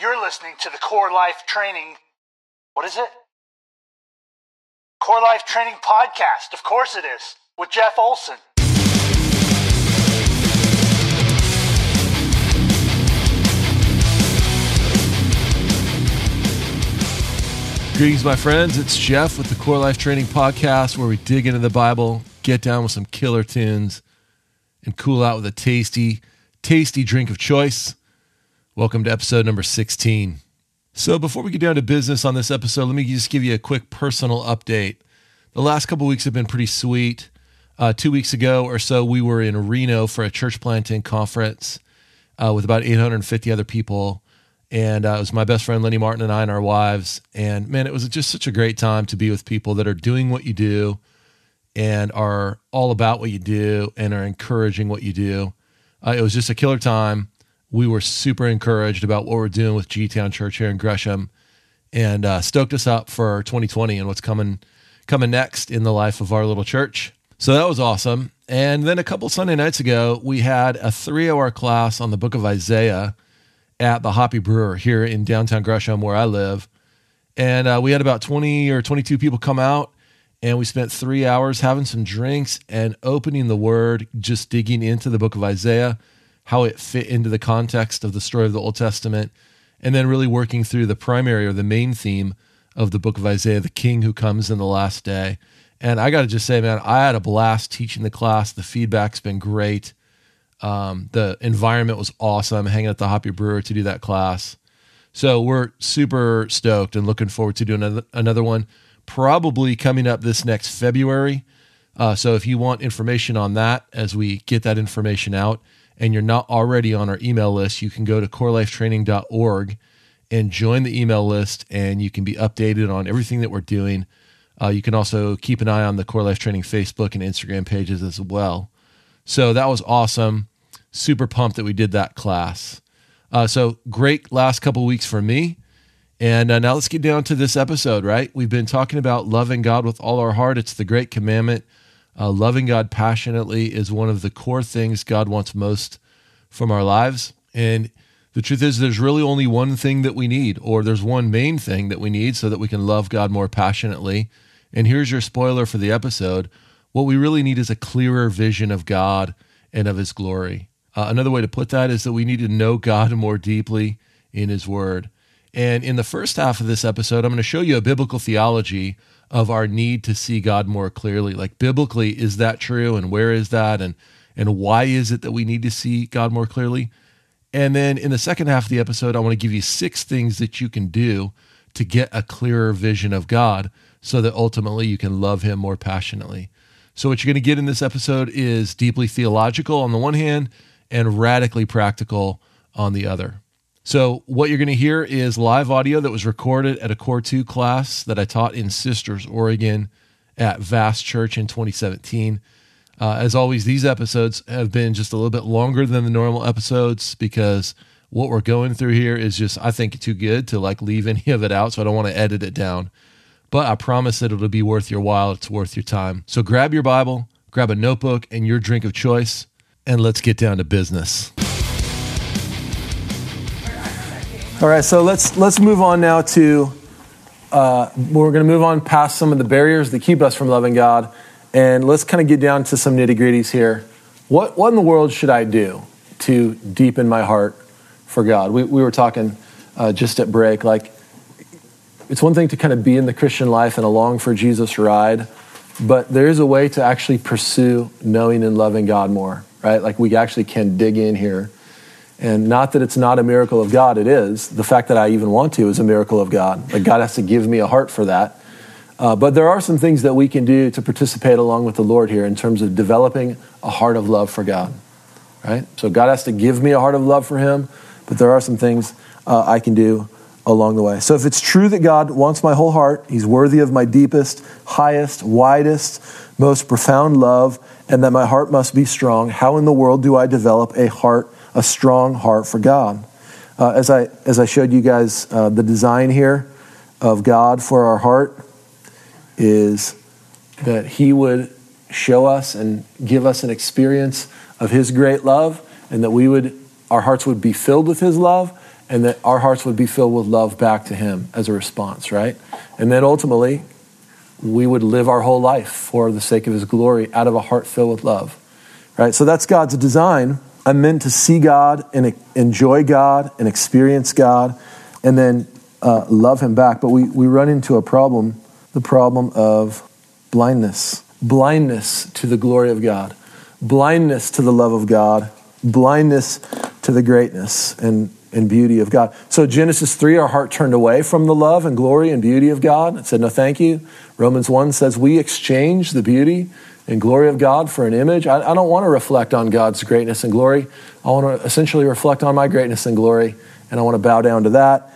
You're listening to the Core Life Training. What is it? Core Life Training Podcast. Of course it is. With Jeff Olson. Greetings, my friends. It's Jeff with the Core Life Training Podcast, where we dig into the Bible, get down with some killer tunes, and cool out with a tasty, tasty drink of choice. Welcome to episode number 16. So, before we get down to business on this episode, let me just give you a quick personal update. The last couple weeks have been pretty sweet. Uh, two weeks ago or so, we were in Reno for a church planting conference uh, with about 850 other people. And uh, it was my best friend Lenny Martin and I and our wives. And man, it was just such a great time to be with people that are doing what you do and are all about what you do and are encouraging what you do. Uh, it was just a killer time. We were super encouraged about what we're doing with G Town Church here in Gresham, and uh, stoked us up for 2020 and what's coming coming next in the life of our little church. So that was awesome. And then a couple Sunday nights ago, we had a three-hour class on the Book of Isaiah at the Hoppy Brewer here in downtown Gresham, where I live. And uh, we had about 20 or 22 people come out, and we spent three hours having some drinks and opening the Word, just digging into the book of Isaiah, how it fit into the context of the story of the Old Testament, and then really working through the primary or the main theme of the book of Isaiah, the king who comes in the last day. And I got to just say, man, I had a blast teaching the class. The feedback's been great. Um, the environment was awesome hanging at the Hoppy Brewer to do that class. So we're super stoked and looking forward to doing another, one, probably coming up this next February. Uh, so if you want information on that as we get that information out and you're not already on our email list, you can go to corelifetraining.org and join the email list and you can be updated on everything that we're doing. Uh, you can also keep an eye on the Core Life Training Facebook and Instagram pages as well. So that was awesome super pumped that we did that class. Uh, so great last couple weeks for me. And uh, now let's get down to this episode, right? We've been talking about loving God with all our heart. It's the great commandment. Uh, loving God passionately is one of the core things God wants most from our lives. And the truth is, there's really only one thing that we need, or there's one main thing that we need so that we can love God more passionately. And here's your spoiler for the episode what we really need is a clearer vision of God and of His glory. Uh, another way to put that is that we need to know God more deeply in His Word. And in the first half of this episode, I'm going to show you a biblical theology of our need to see God more clearly. Like biblically, is that true? And where is that? And and why is it that we need to see God more clearly? And then in the second half of the episode, I want to give you six things that you can do to get a clearer vision of God so that ultimately you can love Him more passionately. So, what you're going to get in this episode is deeply theological on the one hand, and radically practical on the other. So, what you're going to hear is live audio that was recorded at a Core 2 class that I taught in Sisters, Oregon at Vast Church in 2017. Uh, as always, these episodes have been just a little bit longer than the normal episodes because what we're going through here is just, I think, too good to like leave any of it out. So, I don't want to edit it down. But I promise that it'll be worth your while. It's worth your time. So, grab your Bible, grab a notebook and your drink of choice and let's get down to business. All right, so let's let's move on now to uh, we're going to move on past some of the barriers that keep us from loving God, and let's kind of get down to some nitty gritties here. What what in the world should I do to deepen my heart for God? We we were talking uh, just at break, like it's one thing to kind of be in the Christian life and a long for Jesus ride, but there is a way to actually pursue knowing and loving God more, right? Like we actually can dig in here and not that it's not a miracle of God, it is. The fact that I even want to is a miracle of God. Like God has to give me a heart for that. Uh, but there are some things that we can do to participate along with the Lord here in terms of developing a heart of love for God. Right? So God has to give me a heart of love for Him, but there are some things uh, I can do along the way. So if it's true that God wants my whole heart, He's worthy of my deepest, highest, widest, most profound love, and that my heart must be strong, how in the world do I develop a heart? A strong heart for God. Uh, as, I, as I showed you guys, uh, the design here of God for our heart is that He would show us and give us an experience of His great love, and that we would, our hearts would be filled with His love, and that our hearts would be filled with love back to Him as a response, right? And then ultimately, we would live our whole life for the sake of His glory out of a heart filled with love, right? So that's God's design. I'm meant to see God and enjoy God and experience God and then uh, love Him back. But we, we run into a problem the problem of blindness blindness to the glory of God, blindness to the love of God, blindness to the greatness and, and beauty of God. So, Genesis 3, our heart turned away from the love and glory and beauty of God and said, No, thank you. Romans 1 says, We exchange the beauty and glory of God for an image. I, I don't want to reflect on God's greatness and glory. I want to essentially reflect on my greatness and glory, and I want to bow down to that.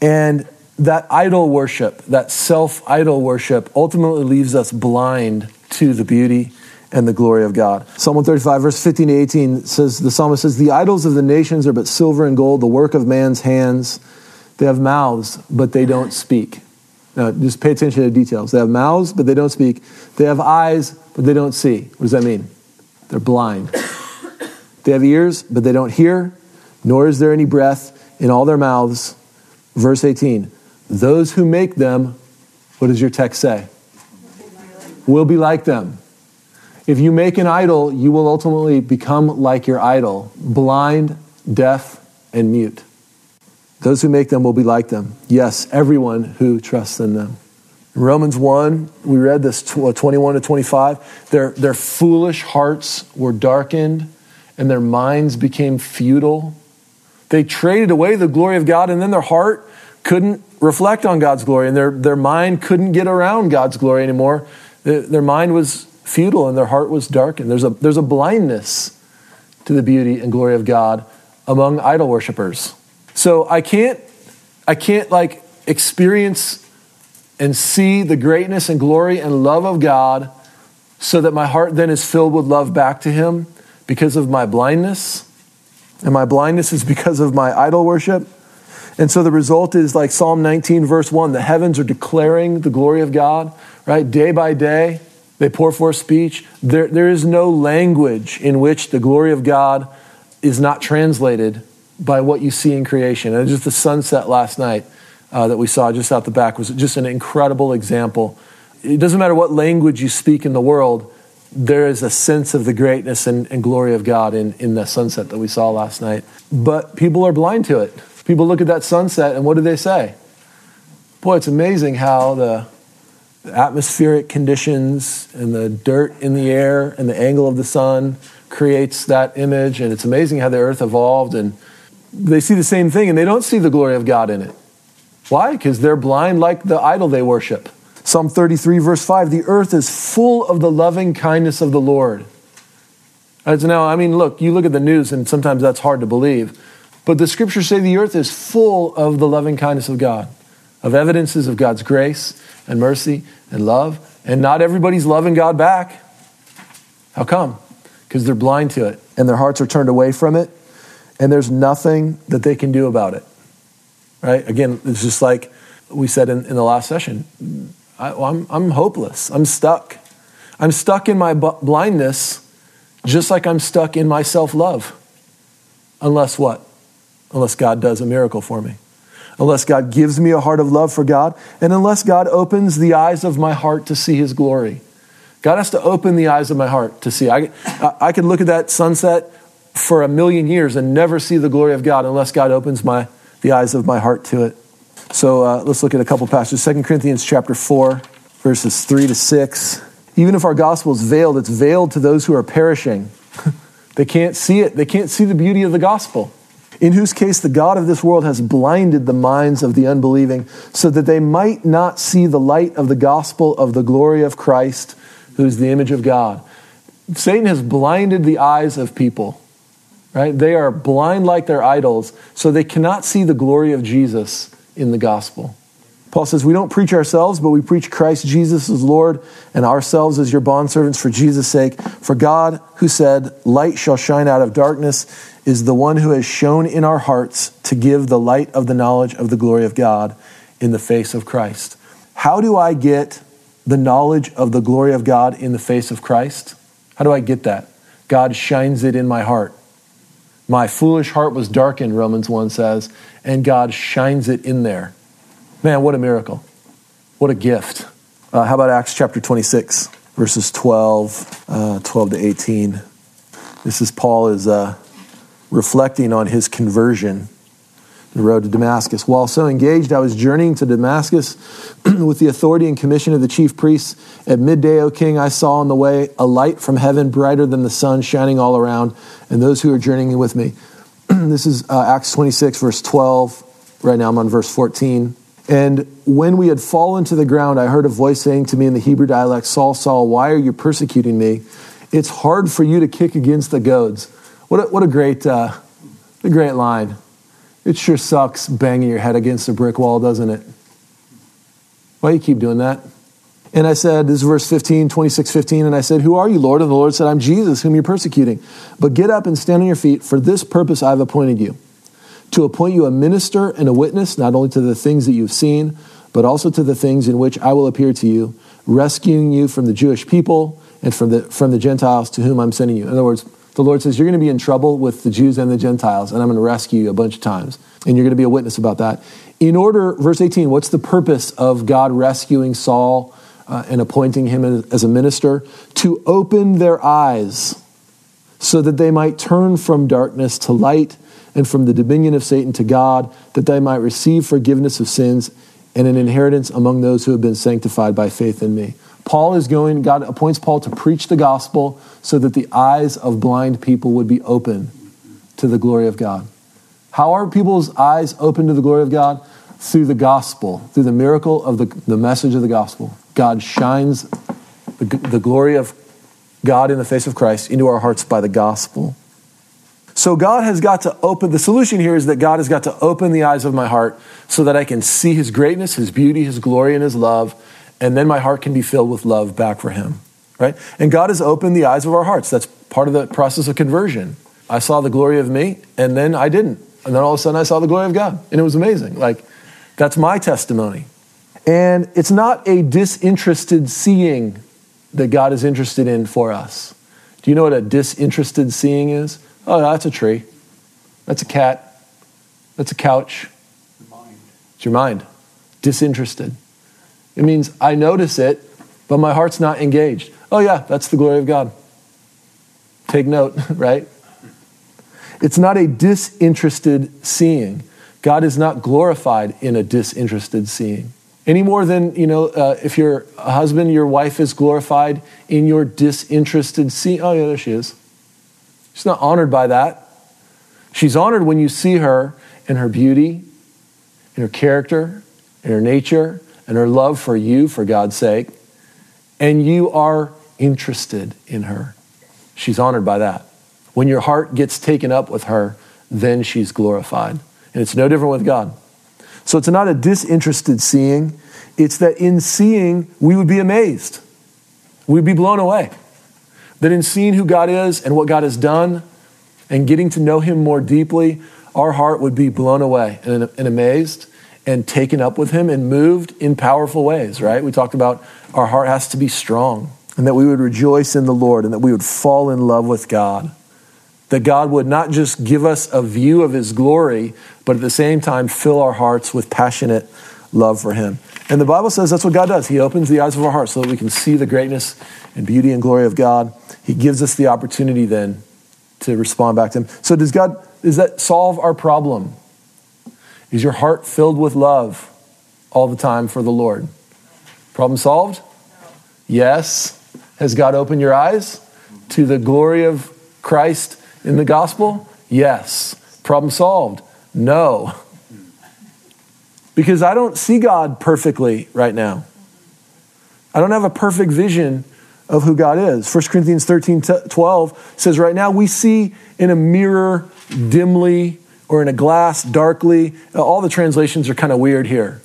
And that idol worship, that self idol worship, ultimately leaves us blind to the beauty and the glory of God. Psalm 135, verse 15 to 18 says, the psalmist says, The idols of the nations are but silver and gold, the work of man's hands. They have mouths, but they don't speak. Now, just pay attention to the details. They have mouths, but they don't speak. They have eyes, but they don't see. What does that mean? They're blind. they have ears, but they don't hear, nor is there any breath in all their mouths. Verse 18 Those who make them, what does your text say? will be like them. If you make an idol, you will ultimately become like your idol blind, deaf, and mute. Those who make them will be like them. Yes, everyone who trusts in them. In Romans 1, we read this uh, 21 to 25. Their, their foolish hearts were darkened and their minds became futile. They traded away the glory of God, and then their heart couldn't reflect on God's glory, and their, their mind couldn't get around God's glory anymore. Their mind was futile and their heart was darkened. There's a, there's a blindness to the beauty and glory of God among idol worshippers. So I can't, I can't like experience and see the greatness and glory and love of God so that my heart then is filled with love back to Him because of my blindness. And my blindness is because of my idol worship. And so the result is like Psalm 19, verse 1 the heavens are declaring the glory of God right? Day by day, they pour forth speech. There, there is no language in which the glory of God is not translated by what you see in creation. And just the sunset last night uh, that we saw just out the back was just an incredible example. It doesn't matter what language you speak in the world, there is a sense of the greatness and, and glory of God in, in the sunset that we saw last night. But people are blind to it. People look at that sunset and what do they say? Boy, it's amazing how the the atmospheric conditions and the dirt in the air and the angle of the sun creates that image. And it's amazing how the earth evolved. And they see the same thing and they don't see the glory of God in it. Why? Because they're blind like the idol they worship. Psalm 33, verse 5 the earth is full of the loving kindness of the Lord. As now, I mean, look, you look at the news and sometimes that's hard to believe. But the scriptures say the earth is full of the loving kindness of God, of evidences of God's grace and mercy and love. And not everybody's loving God back. How come? Because they're blind to it and their hearts are turned away from it. And there's nothing that they can do about it. Right? Again, it's just like we said in, in the last session I, am I'm, I'm hopeless. I'm stuck. I'm stuck in my blindness just like I'm stuck in my self love. Unless what? Unless God does a miracle for me unless God gives me a heart of love for God, and unless God opens the eyes of my heart to see His glory. God has to open the eyes of my heart to see. I, I could look at that sunset for a million years and never see the glory of God unless God opens my, the eyes of my heart to it. So uh, let's look at a couple passages. 2 Corinthians chapter 4, verses 3 to 6. Even if our gospel is veiled, it's veiled to those who are perishing. they can't see it, they can't see the beauty of the gospel in whose case the God of this world has blinded the minds of the unbelieving, so that they might not see the light of the gospel of the glory of Christ, who is the image of God. Satan has blinded the eyes of people, right? They are blind like their idols, so they cannot see the glory of Jesus in the gospel. Paul says, We don't preach ourselves, but we preach Christ Jesus as Lord, and ourselves as your bondservants for Jesus' sake. For God, who said, Light shall shine out of darkness, is the one who has shown in our hearts to give the light of the knowledge of the glory of God in the face of Christ. How do I get the knowledge of the glory of God in the face of Christ? How do I get that? God shines it in my heart. My foolish heart was darkened, Romans 1 says, and God shines it in there. Man, what a miracle. What a gift. Uh, how about Acts chapter 26, verses 12, uh, 12 to 18? This is Paul is uh, reflecting on his conversion the road to Damascus. While so engaged, I was journeying to Damascus with the authority and commission of the chief priests. At midday, O king, I saw on the way a light from heaven brighter than the sun shining all around, and those who are journeying with me. this is uh, Acts 26, verse 12. Right now I'm on verse 14. And when we had fallen to the ground, I heard a voice saying to me in the Hebrew dialect, Saul, Saul, why are you persecuting me? It's hard for you to kick against the goads. What a, what a great, uh, a great line. It sure sucks banging your head against a brick wall, doesn't it? Why do you keep doing that? And I said, this is verse 15, 26, 15, and I said, Who are you, Lord? And the Lord said, I'm Jesus, whom you're persecuting. But get up and stand on your feet. For this purpose I have appointed you, to appoint you a minister and a witness, not only to the things that you've seen, but also to the things in which I will appear to you, rescuing you from the Jewish people and from the, from the Gentiles to whom I'm sending you. In other words, the Lord says, You're going to be in trouble with the Jews and the Gentiles, and I'm going to rescue you a bunch of times. And you're going to be a witness about that. In order, verse 18, what's the purpose of God rescuing Saul uh, and appointing him as a minister? To open their eyes so that they might turn from darkness to light and from the dominion of Satan to God, that they might receive forgiveness of sins and an inheritance among those who have been sanctified by faith in me. Paul is going, God appoints Paul to preach the gospel so that the eyes of blind people would be open to the glory of God. How are people's eyes open to the glory of God? Through the gospel, through the miracle of the, the message of the gospel. God shines the, the glory of God in the face of Christ into our hearts by the gospel. So God has got to open, the solution here is that God has got to open the eyes of my heart so that I can see his greatness, his beauty, his glory, and his love and then my heart can be filled with love back for him right? And god has opened the eyes of our hearts. That's part of the process of conversion. I saw the glory of me and then i didn't. And then all of a sudden i saw the glory of god and it was amazing. Like that's my testimony. And it's not a disinterested seeing that god is interested in for us. Do you know what a disinterested seeing is? Oh that's a tree. That's a cat. That's a couch. It's your mind. Disinterested it means I notice it, but my heart's not engaged. Oh, yeah, that's the glory of God. Take note, right? It's not a disinterested seeing. God is not glorified in a disinterested seeing. Any more than, you know, uh, if your husband, your wife is glorified in your disinterested seeing. Oh, yeah, there she is. She's not honored by that. She's honored when you see her in her beauty, in her character, in her nature, and her love for you, for God's sake, and you are interested in her. She's honored by that. When your heart gets taken up with her, then she's glorified. And it's no different with God. So it's not a disinterested seeing, it's that in seeing, we would be amazed. We'd be blown away. That in seeing who God is and what God has done and getting to know Him more deeply, our heart would be blown away and, and amazed and taken up with him and moved in powerful ways, right? We talked about our heart has to be strong and that we would rejoice in the Lord and that we would fall in love with God. That God would not just give us a view of his glory, but at the same time fill our hearts with passionate love for him. And the Bible says that's what God does. He opens the eyes of our hearts so that we can see the greatness and beauty and glory of God. He gives us the opportunity then to respond back to him. So does God does that solve our problem? Is your heart filled with love all the time for the Lord? Problem solved? Yes. Has God opened your eyes to the glory of Christ in the gospel? Yes. Problem solved? No. Because I don't see God perfectly right now. I don't have a perfect vision of who God is. 1 Corinthians 13 12 says, Right now we see in a mirror dimly or in a glass darkly. Uh, all the translations are kind of weird here.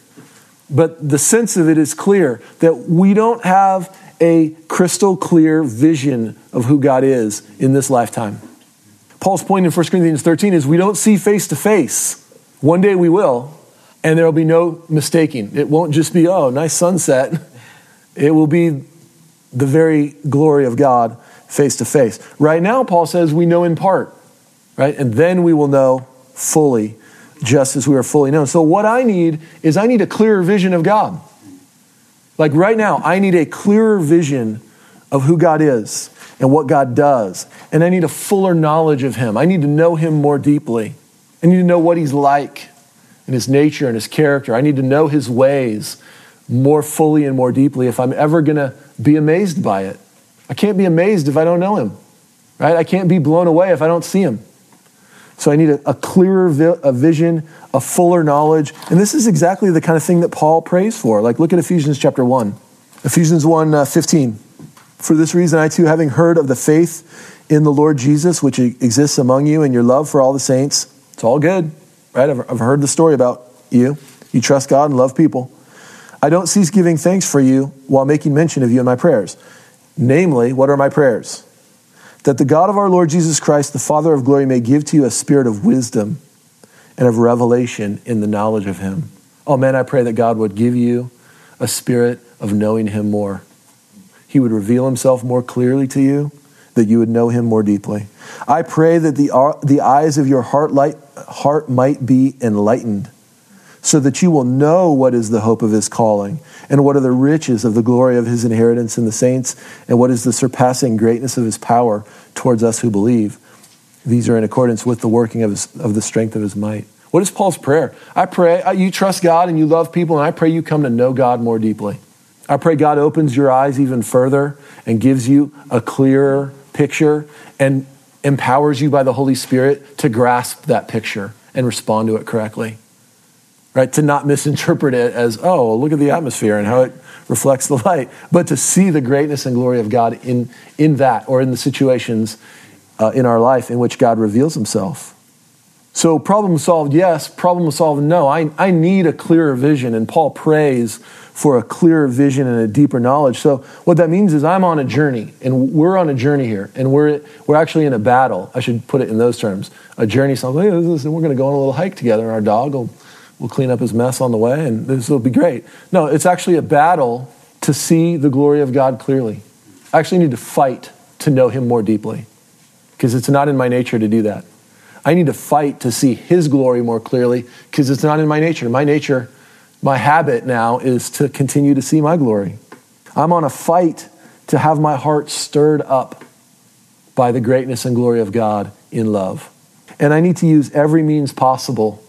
But the sense of it is clear that we don't have a crystal clear vision of who God is in this lifetime. Paul's point in 1 Corinthians 13 is we don't see face to face. One day we will, and there will be no mistaking. It won't just be, oh, nice sunset. It will be the very glory of God face to face. Right now, Paul says we know in part. right? And then we will know fully, just as we are fully known. So, what I need is I need a clearer vision of God. Like right now, I need a clearer vision of who God is and what God does. And I need a fuller knowledge of Him. I need to know Him more deeply. I need to know what He's like and His nature and His character. I need to know His ways more fully and more deeply if I'm ever going to be amazed by it. I can't be amazed if I don't know Him, right? I can't be blown away if I don't see Him. So I need a, a clearer vi- a vision, a fuller knowledge. And this is exactly the kind of thing that Paul prays for. Like, look at Ephesians chapter 1. Ephesians 1 uh, 15. For this reason, I too, having heard of the faith in the Lord Jesus, which exists among you, and your love for all the saints, it's all good, right? I've, I've heard the story about you. You trust God and love people. I don't cease giving thanks for you while making mention of you in my prayers. Namely, what are my prayers? That the God of our Lord Jesus Christ, the Father of glory, may give to you a spirit of wisdom and of revelation in the knowledge of him. Oh man, I pray that God would give you a spirit of knowing him more. He would reveal himself more clearly to you, that you would know him more deeply. I pray that the, uh, the eyes of your heart, light, heart might be enlightened so that you will know what is the hope of his calling, and what are the riches of the glory of his inheritance in the saints, and what is the surpassing greatness of his power towards us who believe. These are in accordance with the working of, his, of the strength of his might. What is Paul's prayer? I pray uh, you trust God and you love people, and I pray you come to know God more deeply. I pray God opens your eyes even further and gives you a clearer picture and empowers you by the Holy Spirit to grasp that picture and respond to it correctly right? To not misinterpret it as, oh, look at the atmosphere and how it reflects the light, but to see the greatness and glory of God in, in that or in the situations uh, in our life in which God reveals himself. So, problem solved, yes. Problem solved, no. I, I need a clearer vision, and Paul prays for a clearer vision and a deeper knowledge. So, what that means is I'm on a journey, and we're on a journey here, and we're, we're actually in a battle. I should put it in those terms. A journey, so hey, we're going to go on a little hike together, and our dog will we'll clean up his mess on the way and this will be great. No, it's actually a battle to see the glory of God clearly. I actually need to fight to know him more deeply because it's not in my nature to do that. I need to fight to see his glory more clearly because it's not in my nature. My nature, my habit now is to continue to see my glory. I'm on a fight to have my heart stirred up by the greatness and glory of God in love. And I need to use every means possible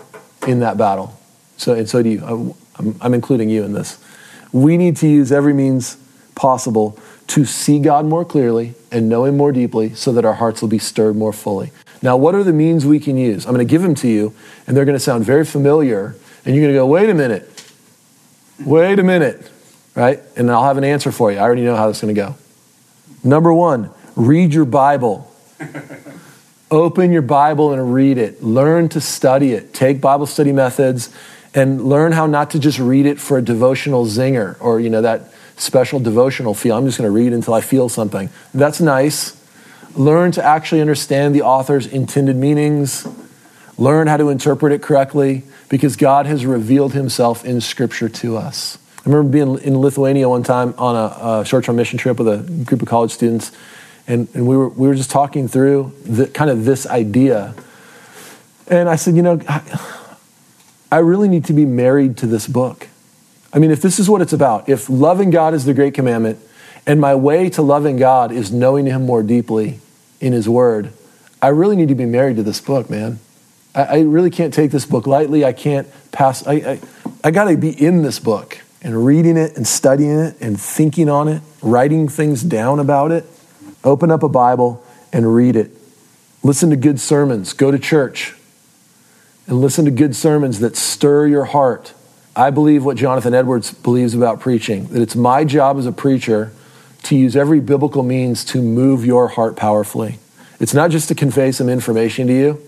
in that battle. So, and so do you. I'm, I'm including you in this. We need to use every means possible to see God more clearly and know Him more deeply so that our hearts will be stirred more fully. Now, what are the means we can use? I'm going to give them to you, and they're going to sound very familiar, and you're going to go, wait a minute, wait a minute, right? And I'll have an answer for you. I already know how this is going to go. Number one, read your Bible. Open your Bible and read it. Learn to study it. Take Bible study methods and learn how not to just read it for a devotional zinger or, you know, that special devotional feel. I'm just going to read until I feel something. That's nice. Learn to actually understand the author's intended meanings. Learn how to interpret it correctly because God has revealed himself in Scripture to us. I remember being in Lithuania one time on a, a short term mission trip with a group of college students, and, and we, were, we were just talking through the, kind of this idea. And I said, you know, I really need to be married to this book. I mean, if this is what it's about, if loving God is the great commandment, and my way to loving God is knowing Him more deeply in His Word, I really need to be married to this book, man. I, I really can't take this book lightly. I can't pass, I, I, I got to be in this book and reading it and studying it and thinking on it, writing things down about it. Open up a Bible and read it. Listen to good sermons. Go to church and listen to good sermons that stir your heart. I believe what Jonathan Edwards believes about preaching that it's my job as a preacher to use every biblical means to move your heart powerfully. It's not just to convey some information to you.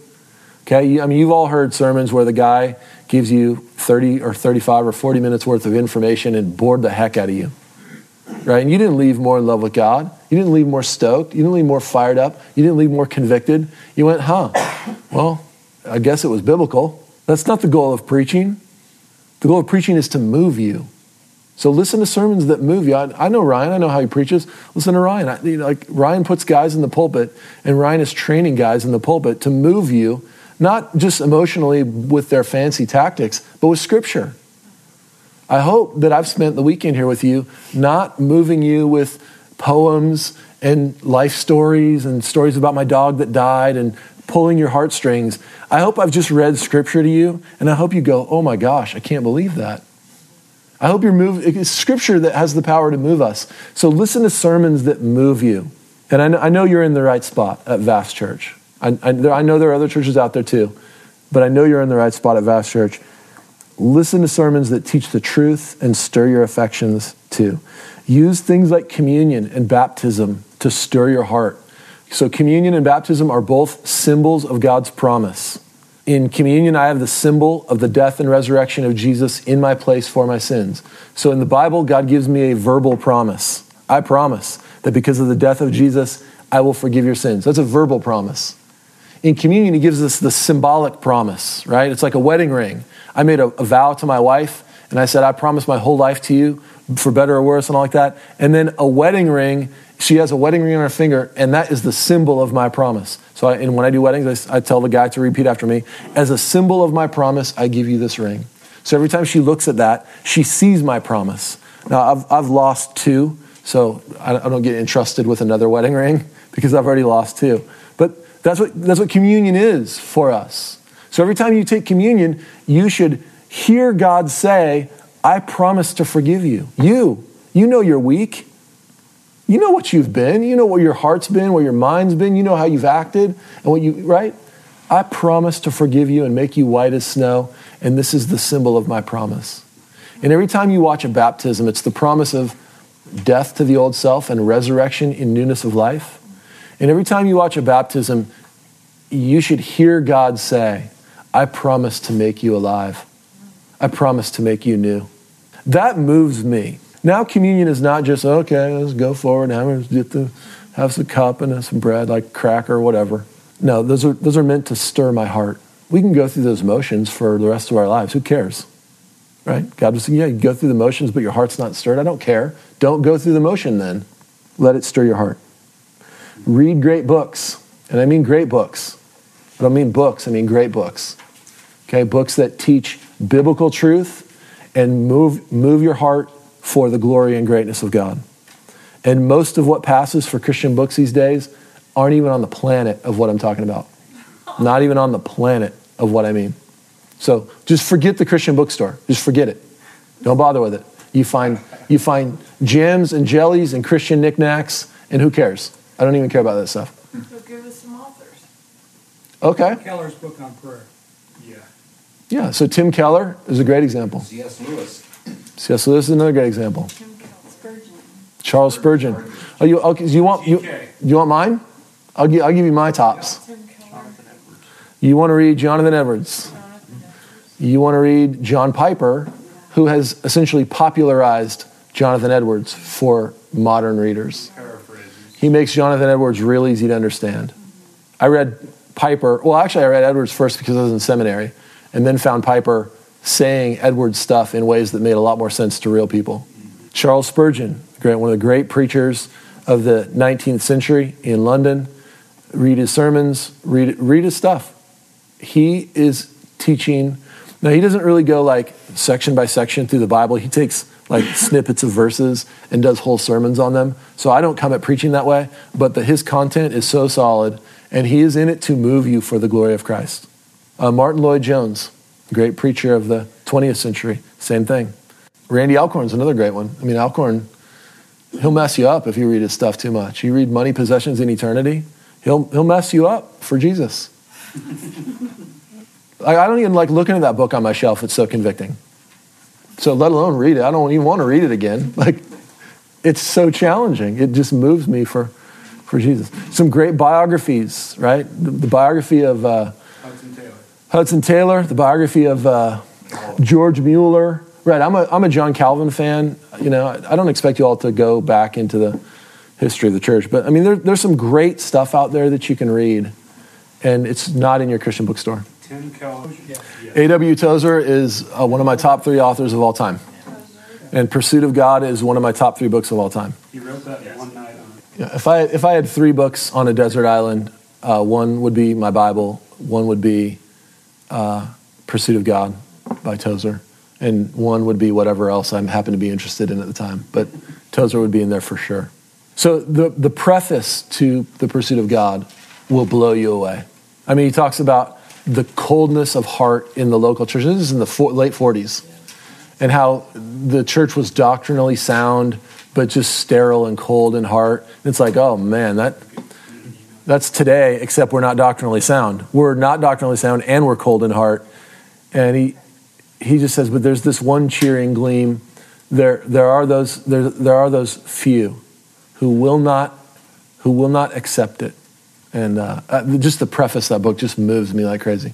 Okay, I mean, you've all heard sermons where the guy gives you 30 or 35 or 40 minutes worth of information and bored the heck out of you. Right? And you didn't leave more in love with God. You didn't leave more stoked. You didn't leave more fired up. You didn't leave more convicted. You went, huh, well, I guess it was biblical. That's not the goal of preaching. The goal of preaching is to move you, So listen to sermons that move you. I, I know Ryan. I know how he preaches. Listen to Ryan. I, you know, like Ryan puts guys in the pulpit, and Ryan is training guys in the pulpit to move you, not just emotionally with their fancy tactics, but with Scripture. I hope that I've spent the weekend here with you, not moving you with poems and life stories and stories about my dog that died and pulling your heartstrings. I hope I've just read Scripture to you, and I hope you go, "Oh my gosh, I can't believe that." I hope you're moved. It's scripture that has the power to move us. So listen to sermons that move you. And I know, I know you're in the right spot at Vast Church. I, I, I know there are other churches out there too, but I know you're in the right spot at Vast Church. Listen to sermons that teach the truth and stir your affections too. Use things like communion and baptism to stir your heart. So, communion and baptism are both symbols of God's promise. In communion, I have the symbol of the death and resurrection of Jesus in my place for my sins. So in the Bible, God gives me a verbal promise. I promise that because of the death of Jesus, I will forgive your sins. That's a verbal promise. In communion, He gives us the symbolic promise, right? It's like a wedding ring. I made a, a vow to my wife, and I said, I promise my whole life to you, for better or worse, and all like that. And then a wedding ring she has a wedding ring on her finger, and that is the symbol of my promise. So, I, and when I do weddings, I, I tell the guy to repeat after me As a symbol of my promise, I give you this ring. So every time she looks at that, she sees my promise. Now, I've, I've lost two, so I, I don't get entrusted with another wedding ring because I've already lost two. But that's what, that's what communion is for us. So every time you take communion, you should hear God say, I promise to forgive you. You, you know you're weak. You know what you've been. You know where your heart's been, where your mind's been. You know how you've acted and what you, right? I promise to forgive you and make you white as snow, and this is the symbol of my promise. And every time you watch a baptism, it's the promise of death to the old self and resurrection in newness of life. And every time you watch a baptism, you should hear God say, I promise to make you alive. I promise to make you new. That moves me. Now communion is not just okay, let's go forward and have, get the, have some cup and some bread, like cracker or whatever. No, those are those are meant to stir my heart. We can go through those motions for the rest of our lives. Who cares? Right? God was saying, yeah, you go through the motions, but your heart's not stirred. I don't care. Don't go through the motion then. Let it stir your heart. Read great books. And I mean great books. I don't mean books, I mean great books. Okay, books that teach biblical truth and move, move your heart for the glory and greatness of God. And most of what passes for Christian books these days aren't even on the planet of what I'm talking about. Not even on the planet of what I mean. So just forget the Christian bookstore. Just forget it. Don't bother with it. You find, you find jams and jellies and Christian knickknacks, and who cares? I don't even care about that stuff. So give us some authors. Okay. Keller's book on prayer. Yeah. Yeah, so Tim Keller is a great example. C.S. Lewis. C.S. Lewis is another great example. Spurgeon. Charles Spurgeon. Oh, you, okay, you want you, you want mine? I'll give, I'll give you my tops. Tim Keller. You want to read Jonathan Edwards. Jonathan Edwards. You want to read John Piper, who has essentially popularized Jonathan Edwards for modern readers. Paraphrases. He makes Jonathan Edwards real easy to understand. I read Piper, well, actually, I read Edwards first because I was in seminary, and then found Piper saying Edwards stuff in ways that made a lot more sense to real people. Charles Spurgeon, one of the great preachers of the 19th century in London. Read his sermons, read, read his stuff. He is teaching. Now, he doesn't really go like section by section through the Bible. He takes like snippets of verses and does whole sermons on them. So I don't come at preaching that way, but the, his content is so solid, and he is in it to move you for the glory of Christ. Uh, Martyn Lloyd Jones, great preacher of the 20th century, same thing. Randy Alcorn's another great one. I mean, Alcorn, he'll mess you up if you read his stuff too much. You read Money, Possessions, in Eternity, he'll, he'll mess you up for Jesus. I, I don't even like looking at that book on my shelf. It's so convicting. So let alone read it. I don't even want to read it again. Like, it's so challenging. It just moves me for, for Jesus. Some great biographies, right? The, the biography of uh. Hudson Taylor, the biography of uh, George Mueller. Right, I'm a, I'm a John Calvin fan. You know, I, I don't expect you all to go back into the history of the church, but I mean, there, there's some great stuff out there that you can read, and it's not in your Christian bookstore. Tim. A.W. Tozer is uh, one of my top three authors of all time. And Pursuit of God is one of my top three books of all time. He wrote that one night on Yeah, if I if I had three books on a desert island, uh, one would be my Bible, one would be uh, Pursuit of God by Tozer, and one would be whatever else I happen to be interested in at the time. But Tozer would be in there for sure. So the the preface to the Pursuit of God will blow you away. I mean, he talks about the coldness of heart in the local church. This is in the four, late forties, and how the church was doctrinally sound, but just sterile and cold in heart. It's like, oh man, that that's today, except we're not doctrinally sound. We're not doctrinally sound and we're cold in heart. And he he just says, but there's this one cheering gleam. There there are those there, there are those few who will not who will not accept it. And uh, uh, just the preface of that book just moves me like crazy.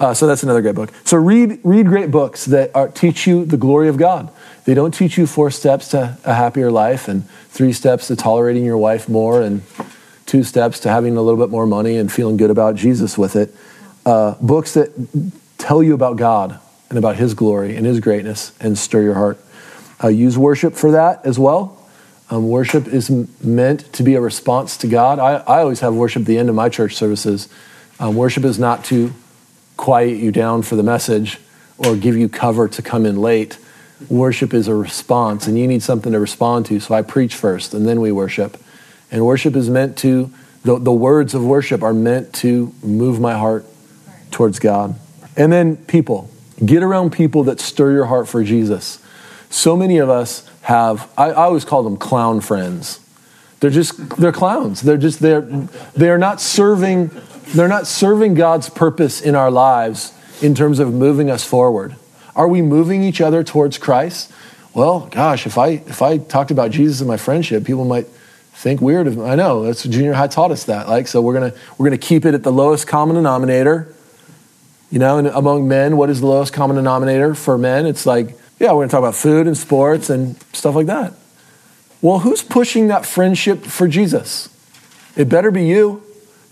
Uh, so that's another great book. So read read great books that are, teach you the glory of God. They don't teach you four steps to a happier life and three steps to tolerating your wife more and two steps to having a little bit more money and feeling good about Jesus with it. Uh, books that tell you about God and about His glory and His greatness and stir your heart. Uh, use worship for that as well. Um, worship is m- meant to be a response to God. I, I always have worship at the end of my church services. Um, worship is not to quiet you down for the message or give you cover to come in late. Worship is a response, and you need something to respond to. So I preach first, and then we worship. And worship is meant to, the, the words of worship are meant to move my heart towards God. And then people. Get around people that stir your heart for Jesus. So many of us have, I, I always call them clown friends. They're just, they're clowns. They're just, they're, they're not serving, they're not serving God's purpose in our lives in terms of moving us forward. Are we moving each other towards Christ? Well, gosh, if I, if I talked about Jesus in my friendship, people might, think weird of I know that's junior high taught us that. Like, so we're gonna we're gonna keep it at the lowest common denominator. You know, and among men, what is the lowest common denominator for men? It's like, yeah, we're gonna talk about food and sports and stuff like that. Well, who's pushing that friendship for Jesus? It better be you.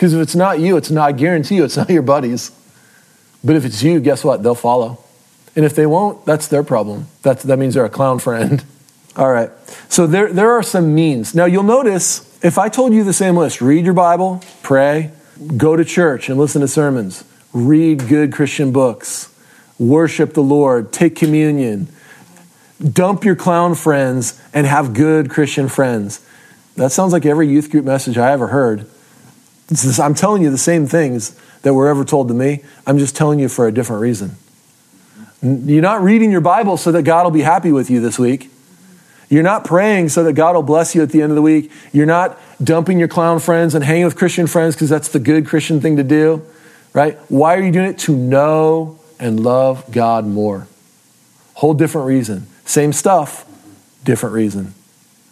Because if it's not you, it's not, I guarantee you, it's not your buddies. But if it's you, guess what? They'll follow. And if they won't, that's their problem. That's, that means they're a clown friend. All right. So there, there are some means. Now you'll notice if I told you the same list read your Bible, pray, go to church and listen to sermons, read good Christian books, worship the Lord, take communion, dump your clown friends, and have good Christian friends. That sounds like every youth group message I ever heard. I'm telling you the same things that were ever told to me. I'm just telling you for a different reason. You're not reading your Bible so that God will be happy with you this week. You're not praying so that God will bless you at the end of the week. You're not dumping your clown friends and hanging with Christian friends because that's the good Christian thing to do, right? Why are you doing it? To know and love God more. Whole different reason. Same stuff, different reason.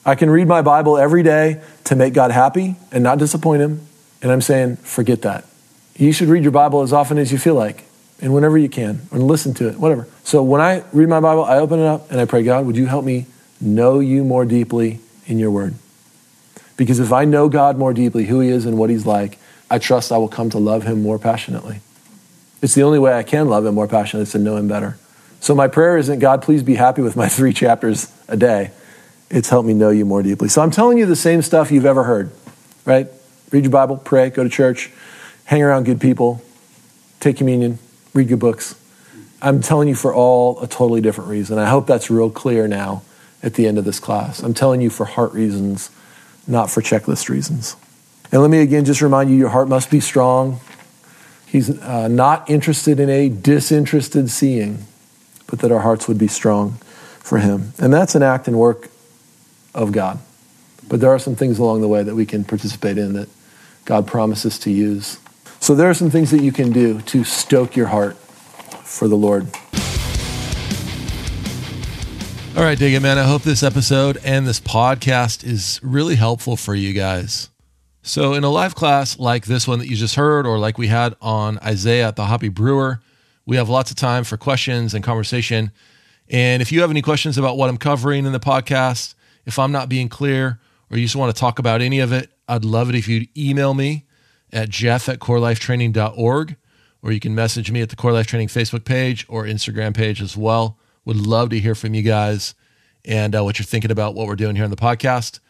I can read my Bible every day to make God happy and not disappoint Him. And I'm saying, forget that. You should read your Bible as often as you feel like and whenever you can and listen to it, whatever. So when I read my Bible, I open it up and I pray, God, would you help me know you more deeply in your word? Because if I know God more deeply, who he is and what he's like, I trust I will come to love him more passionately. It's the only way I can love him more passionately is to know him better. So my prayer isn't, God, please be happy with my three chapters a day. It's help me know you more deeply. So I'm telling you the same stuff you've ever heard, right? Read your Bible, pray, go to church, hang around good people, take communion, read good books. I'm telling you for all a totally different reason. I hope that's real clear now at the end of this class. I'm telling you for heart reasons, not for checklist reasons. And let me again just remind you your heart must be strong. He's uh, not interested in a disinterested seeing, but that our hearts would be strong for Him. And that's an act and work of God. But there are some things along the way that we can participate in that God promises to use. So there are some things that you can do to stoke your heart for the Lord. All right, dig it, man. I hope this episode and this podcast is really helpful for you guys. So, in a live class like this one that you just heard, or like we had on Isaiah at the Hoppy Brewer, we have lots of time for questions and conversation. And if you have any questions about what I'm covering in the podcast, if I'm not being clear, or you just want to talk about any of it, I'd love it if you'd email me at jeff at corelifetraining.org, or you can message me at the Core Life Training Facebook page or Instagram page as well. Would love to hear from you guys and uh, what you're thinking about what we're doing here on the podcast.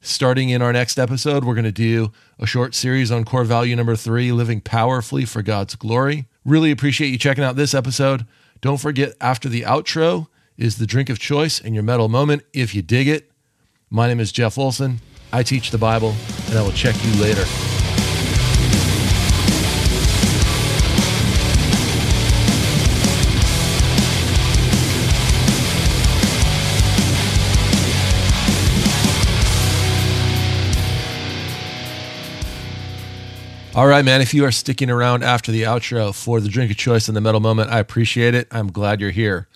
Starting in our next episode, we're going to do a short series on core value number three living powerfully for God's glory. Really appreciate you checking out this episode. Don't forget, after the outro is the drink of choice and your metal moment if you dig it. My name is Jeff Olson. I teach the Bible, and I will check you later. All right, man. If you are sticking around after the outro for the drink of choice and the metal moment, I appreciate it. I'm glad you're here.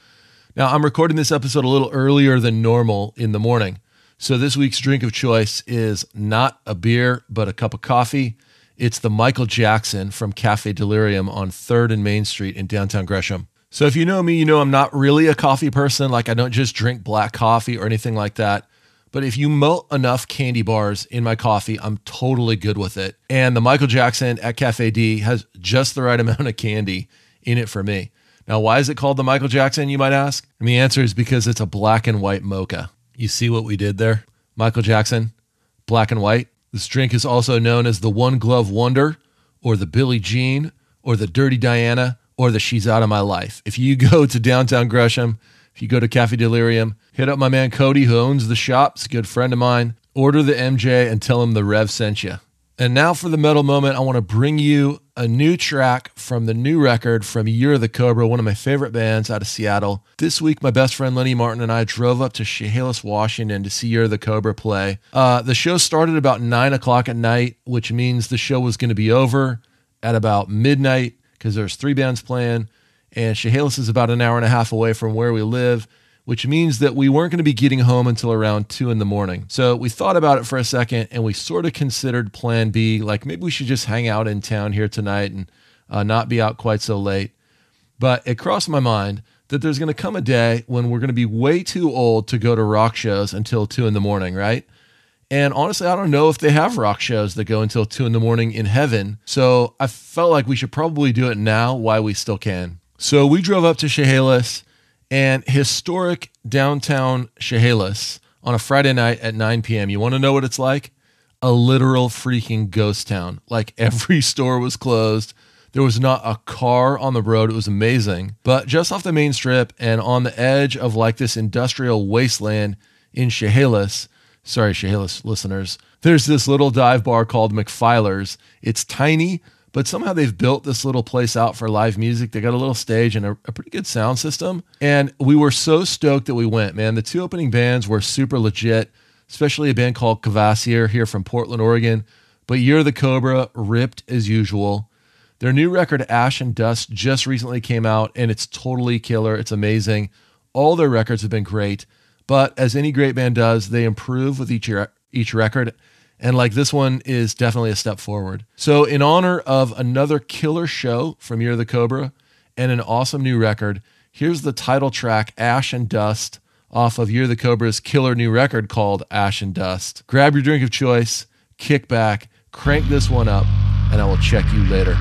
Now, I'm recording this episode a little earlier than normal in the morning. So, this week's drink of choice is not a beer, but a cup of coffee. It's the Michael Jackson from Cafe Delirium on 3rd and Main Street in downtown Gresham. So, if you know me, you know I'm not really a coffee person. Like, I don't just drink black coffee or anything like that. But if you melt enough candy bars in my coffee, I'm totally good with it. And the Michael Jackson at Cafe D has just the right amount of candy in it for me. Now, why is it called the Michael Jackson, you might ask? And the answer is because it's a black and white mocha. You see what we did there? Michael Jackson, black and white. This drink is also known as the One Glove Wonder, or the Billie Jean, or the Dirty Diana, or the She's Out of My Life. If you go to downtown Gresham, if you go to Cafe Delirium, hit up my man Cody, who owns the shop. It's a good friend of mine. Order the MJ and tell him the Rev sent you. And now for the metal moment, I want to bring you a new track from the new record from Year of the Cobra, one of my favorite bands out of Seattle. This week, my best friend Lenny Martin and I drove up to Chehalis, Washington to see Year of the Cobra play. Uh, the show started about 9 o'clock at night, which means the show was going to be over at about midnight because there's three bands playing and Chehalis is about an hour and a half away from where we live, which means that we weren't going to be getting home until around two in the morning. So we thought about it for a second and we sort of considered plan B, like maybe we should just hang out in town here tonight and uh, not be out quite so late. But it crossed my mind that there's going to come a day when we're going to be way too old to go to rock shows until two in the morning, right? And honestly, I don't know if they have rock shows that go until two in the morning in heaven. So I felt like we should probably do it now while we still can. So we drove up to Chehalis and historic downtown Chehalis on a Friday night at 9 p.m. You want to know what it's like? A literal freaking ghost town. Like every store was closed. There was not a car on the road. It was amazing. But just off the main strip and on the edge of like this industrial wasteland in Chehalis, sorry, Chehalis listeners, there's this little dive bar called McFiler's. It's tiny, but somehow they've built this little place out for live music. They got a little stage and a, a, pretty good sound system. And we were so stoked that we went, man. The two opening bands were super legit, especially a band called Cavassier here from Portland, Oregon. But Year of the Cobra ripped as usual. Their new record, Ash and Dust, just recently came out and it's totally killer. It's amazing. All their records have been great. But as any great band does, they improve with each, each record. And like this one is definitely a step forward. So, in honor of another killer show from Year of the Cobra and an awesome new record, here's the title track, Ash and Dust, off of Year of the Cobra's killer new record called Ash and Dust. Grab your drink of choice, kick back, crank this one up, and I will check you later.